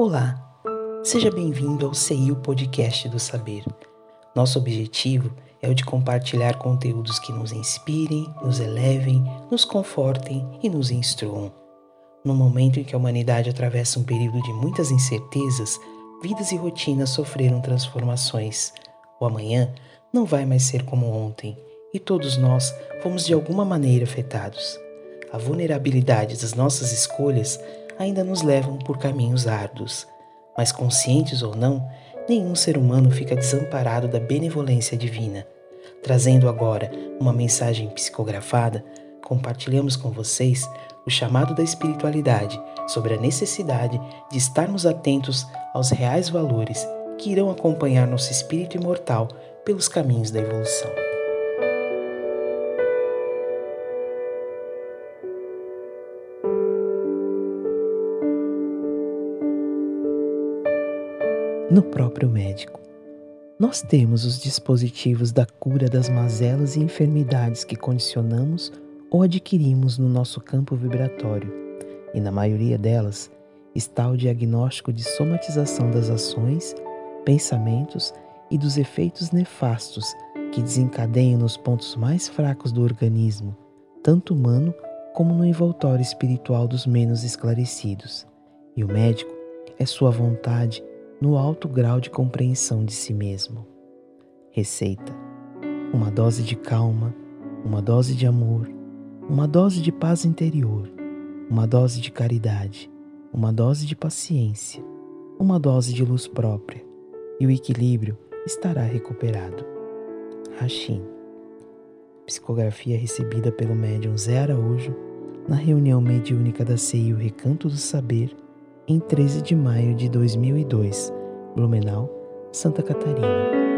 Olá, seja bem-vindo ao CEIU Podcast do Saber. Nosso objetivo é o de compartilhar conteúdos que nos inspirem, nos elevem, nos confortem e nos instruam. No momento em que a humanidade atravessa um período de muitas incertezas, vidas e rotinas sofreram transformações. O amanhã não vai mais ser como ontem e todos nós fomos de alguma maneira afetados. A vulnerabilidade das nossas escolhas ainda nos levam por caminhos árduos, mas conscientes ou não, nenhum ser humano fica desamparado da benevolência divina. Trazendo agora uma mensagem psicografada, compartilhamos com vocês o chamado da espiritualidade sobre a necessidade de estarmos atentos aos reais valores que irão acompanhar nosso espírito imortal pelos caminhos da evolução. No próprio médico. Nós temos os dispositivos da cura das mazelas e enfermidades que condicionamos ou adquirimos no nosso campo vibratório, e na maioria delas está o diagnóstico de somatização das ações, pensamentos e dos efeitos nefastos que desencadeiam nos pontos mais fracos do organismo, tanto humano como no envoltório espiritual dos menos esclarecidos. E o médico é sua vontade no alto grau de compreensão de si mesmo. Receita: uma dose de calma, uma dose de amor, uma dose de paz interior, uma dose de caridade, uma dose de paciência, uma dose de luz própria, e o equilíbrio estará recuperado. Rachim. Psicografia recebida pelo médium Zé Araújo na reunião mediúnica da CEI O Recanto do Saber em 13 de maio de 2002, Blumenau, Santa Catarina.